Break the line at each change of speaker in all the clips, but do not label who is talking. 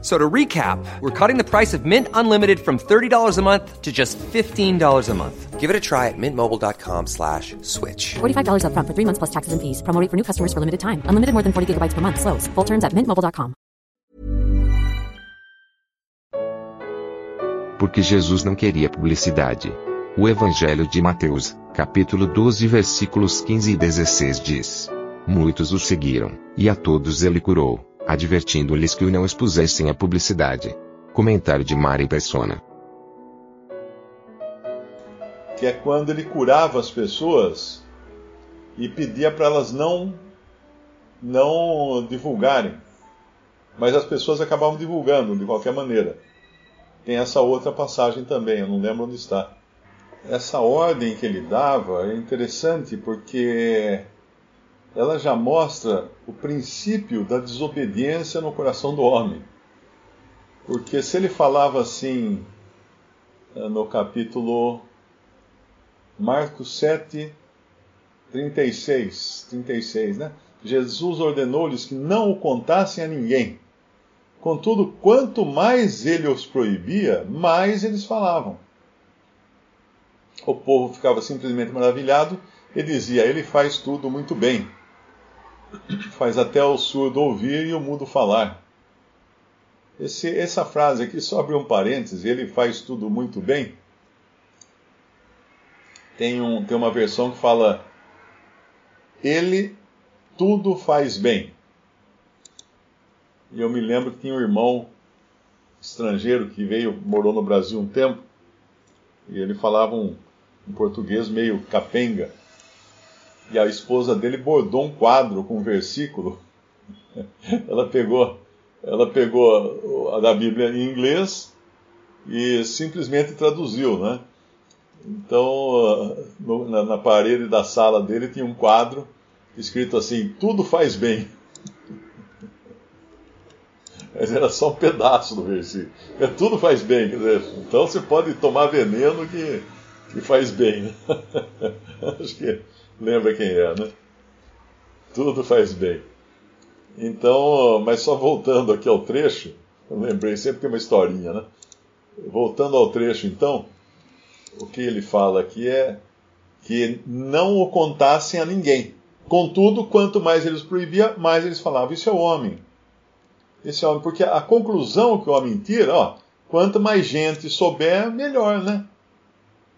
So to recap, we're cutting the price of Mint Unlimited from $30 a month to just $15 a month.
Give it a try at mintmobile.com slash switch.
$45 upfront for three months plus taxes and fees. Promo rate for new customers for limited time. Unlimited more than 40 gigabytes per month. Slows. Full terms at mintmobile.com.
Porque Jesus não queria publicidade. O Evangelho de Mateus, capítulo 12, versículos 15 e 16 diz: Muitos o seguiram, e a todos ele curou, advertindo-lhes que o não expusessem a publicidade. Comentário de Mari Persona.
que é quando ele curava as pessoas e pedia para elas não não divulgarem. Mas as pessoas acabavam divulgando de qualquer maneira. Tem essa outra passagem também, eu não lembro onde está. Essa ordem que ele dava é interessante porque ela já mostra o princípio da desobediência no coração do homem. Porque se ele falava assim eh, no capítulo Marcos 7, 36, 36, né? Jesus ordenou-lhes que não o contassem a ninguém. Contudo, quanto mais ele os proibia, mais eles falavam. O povo ficava simplesmente maravilhado e dizia: Ele faz tudo muito bem. Faz até o surdo ouvir e o mudo falar. Esse, essa frase aqui, só abre um parênteses: Ele faz tudo muito bem tem, um, tem uma versão que fala: Ele tudo faz bem. E eu me lembro que tinha um irmão estrangeiro que veio, morou no Brasil um tempo, e ele falava um, um português meio capenga. E a esposa dele bordou um quadro com um versículo. ela pegou, ela pegou a da Bíblia em inglês e simplesmente traduziu, né? Então, no, na, na, parede da sala dele tinha um quadro escrito assim: Tudo faz bem. Mas era só um pedaço do versículo. É, tudo faz bem. Quer dizer, então você pode tomar veneno que, que faz bem. Né? Acho que lembra quem é, né? Tudo faz bem. Então, mas só voltando aqui ao trecho, eu lembrei sempre que é uma historinha, né? Voltando ao trecho, então o que ele fala aqui é que não o contassem a ninguém. Contudo, quanto mais eles proibia, mais eles falavam: Isso é o homem. Esse é homem. Porque a conclusão que o homem tira, ó, quanto mais gente souber, melhor, né?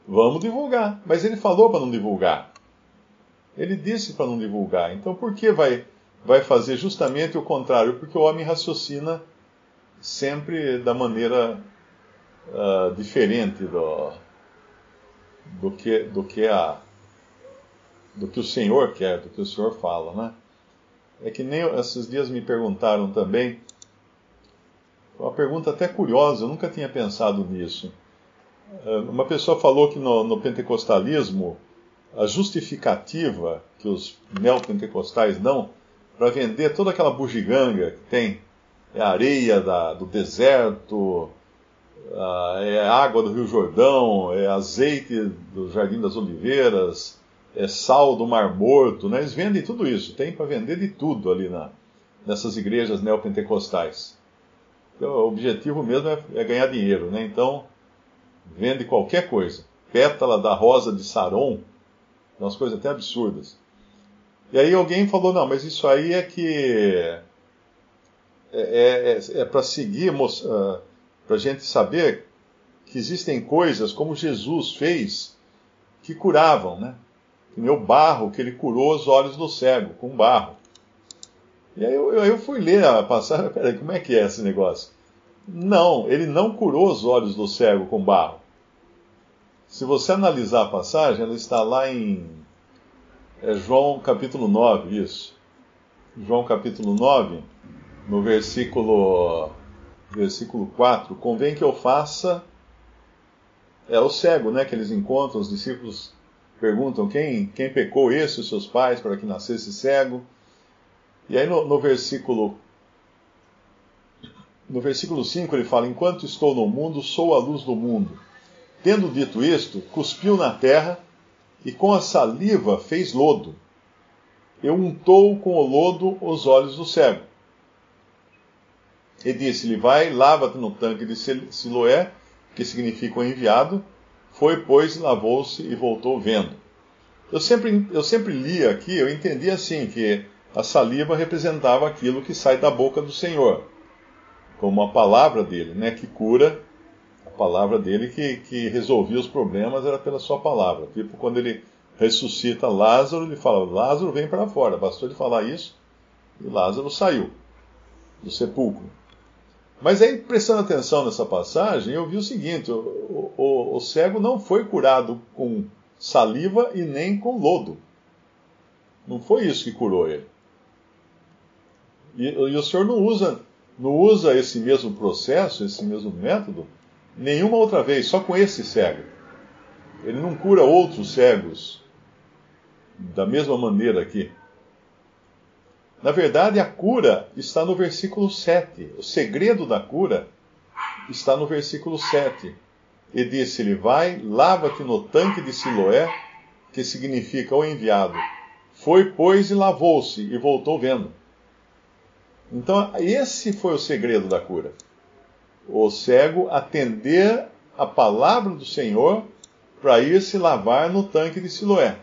Vamos divulgar. Mas ele falou para não divulgar. Ele disse para não divulgar. Então por que vai, vai fazer justamente o contrário? Porque o homem raciocina sempre da maneira uh, diferente do, do que, do que a do que o Senhor quer, do que o Senhor fala, né? É que nem esses dias me perguntaram também, uma pergunta até curiosa, eu nunca tinha pensado nisso. Ah, uma pessoa falou que no, no pentecostalismo, a justificativa que os neopentecostais dão para vender toda aquela bugiganga que tem, é areia da, do deserto, é água do Rio Jordão, é azeite do Jardim das Oliveiras, é sal do Mar Morto, né? eles vendem tudo isso, tem para vender de tudo ali na, nessas igrejas neopentecostais. Então, o objetivo mesmo é, é ganhar dinheiro, né? então vende qualquer coisa. Pétala da rosa de Saron, umas coisas até absurdas. E aí alguém falou, não, mas isso aí é que é, é, é, é para seguir uh, para a gente saber que existem coisas como Jesus fez que curavam, né? Que o barro, que ele curou os olhos do cego com barro. E aí eu, eu fui ler a passagem, peraí, como é que é esse negócio? Não, ele não curou os olhos do cego com barro. Se você analisar a passagem, ela está lá em é João capítulo 9, isso. João capítulo 9, no versículo versículo 4, convém que eu faça. É o cego, né? Que eles encontram, os discípulos perguntam quem, quem pecou esse, os seus pais, para que nascesse cego. E aí no, no versículo no versículo 5 ele fala: Enquanto estou no mundo, sou a luz do mundo. Tendo dito isto, cuspiu na terra e com a saliva fez lodo. E untou com o lodo os olhos do cego. E disse-lhe: Vai, lava-te no tanque de Siloé, que significa o enviado. Foi, pois, lavou-se e voltou vendo. Eu sempre, eu sempre li aqui, eu entendi assim, que a saliva representava aquilo que sai da boca do Senhor, como a palavra dele, né, que cura, a palavra dele que, que resolvia os problemas era pela sua palavra. Tipo, quando ele ressuscita Lázaro, ele fala: Lázaro vem para fora. Bastou ele falar isso e Lázaro saiu do sepulcro. Mas aí, prestando atenção nessa passagem, eu vi o seguinte: o, o, o cego não foi curado com saliva e nem com lodo. Não foi isso que curou ele. E, e, o Senhor não usa, não usa esse mesmo processo, esse mesmo método, nenhuma outra vez, só com esse cego. Ele não cura outros cegos da mesma maneira aqui. Na verdade, a cura está no versículo 7. O segredo da cura está no versículo 7 e disse-lhe: Vai, lava-te no tanque de Siloé, que significa o enviado. Foi, pois, e lavou-se, e voltou vendo. Então, esse foi o segredo da cura. O cego atender a palavra do Senhor para ir se lavar no tanque de Siloé.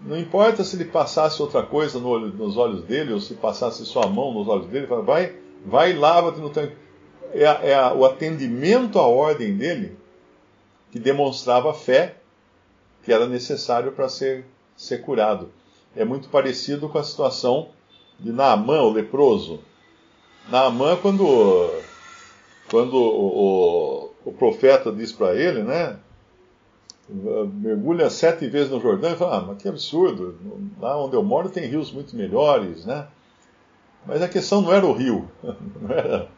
Não importa se ele passasse outra coisa no olho, nos olhos dele, ou se passasse sua mão nos olhos dele, vai, vai e lava-te no tanque é, é o atendimento à ordem dele que demonstrava fé que era necessário para ser, ser curado. É muito parecido com a situação de Naamã, o leproso. Naamã, quando, quando o, o, o profeta diz para ele, né? Mergulha sete vezes no Jordão e fala: Ah, mas que absurdo, lá onde eu moro tem rios muito melhores, né? Mas a questão não era o rio, não era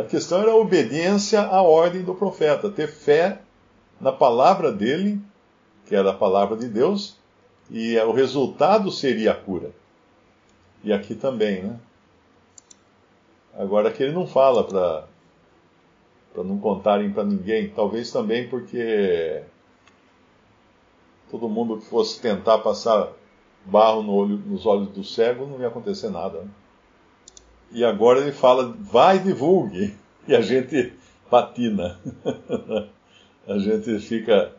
a questão era a obediência à ordem do profeta, ter fé na palavra dele, que era a palavra de Deus, e o resultado seria a cura. E aqui também, né? Agora que ele não fala para para não contarem para ninguém, talvez também porque todo mundo que fosse tentar passar barro no olho, nos olhos do cego não ia acontecer nada. Né? E agora ele fala, vai divulgue. E a gente patina. a gente fica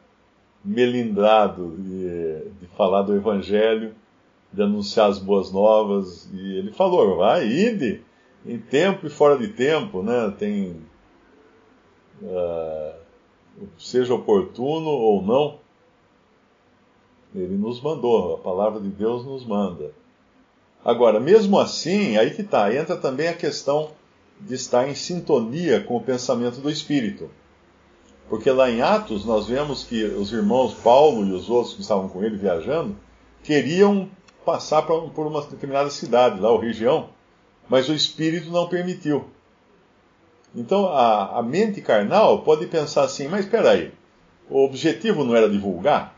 melindrado de, de, falar do Evangelho, de anunciar as boas novas. E ele falou, vai, ide, em tempo e fora de tempo, né? Tem. Uh, seja oportuno ou não, ele nos mandou, a palavra de Deus nos manda. Agora, mesmo assim, aí que está, entra também a questão de estar em sintonia com o pensamento do Espírito. Porque lá em Atos nós vemos que os irmãos Paulo e os outros que estavam com ele viajando queriam passar por uma determinada cidade, lá, ou região, mas o Espírito não permitiu. Então a, a mente carnal pode pensar assim: mas espera aí, o objetivo não era divulgar?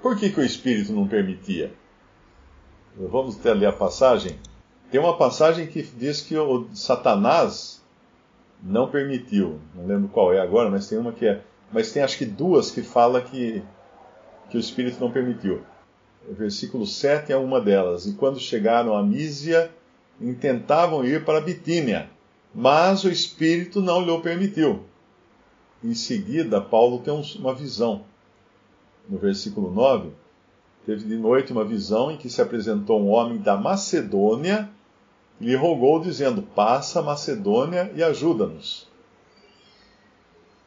Por que, que o Espírito não permitia? Vamos ter ali a passagem. Tem uma passagem que diz que o Satanás não permitiu. Não lembro qual é agora, mas tem uma que é. Mas tem acho que duas que fala que, que o Espírito não permitiu. O versículo 7 é uma delas. E quando chegaram a Mísia, intentavam ir para Bitínia, mas o Espírito não lhe permitiu. Em seguida, Paulo tem uma visão. No versículo 9 Teve de noite uma visão em que se apresentou um homem da Macedônia e lhe rogou, dizendo: Passa Macedônia e ajuda-nos.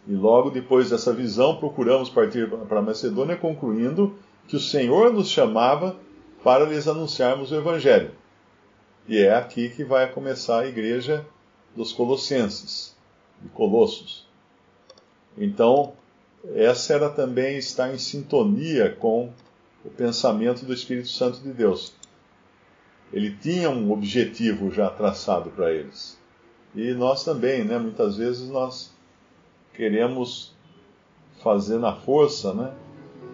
E logo depois dessa visão, procuramos partir para a Macedônia, concluindo que o Senhor nos chamava para lhes anunciarmos o Evangelho. E é aqui que vai começar a igreja dos Colossenses, de Colossos. Então, essa era também estar em sintonia com o pensamento do Espírito Santo de Deus. Ele tinha um objetivo já traçado para eles. E nós também, né? Muitas vezes nós queremos fazer na força, né?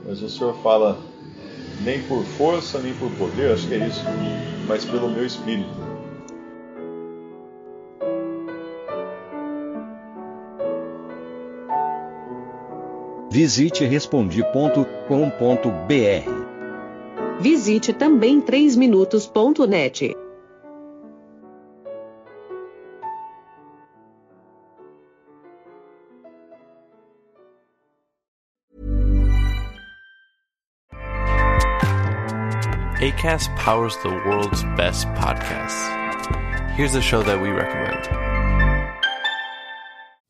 Mas o Senhor fala nem por força, nem por poder, acho que é isso, mas pelo meu espírito.
Visite respondi.com.br.
Visite também 3minutos.net.
ACAST powers the world's best podcasts. Here's a show that we recommend.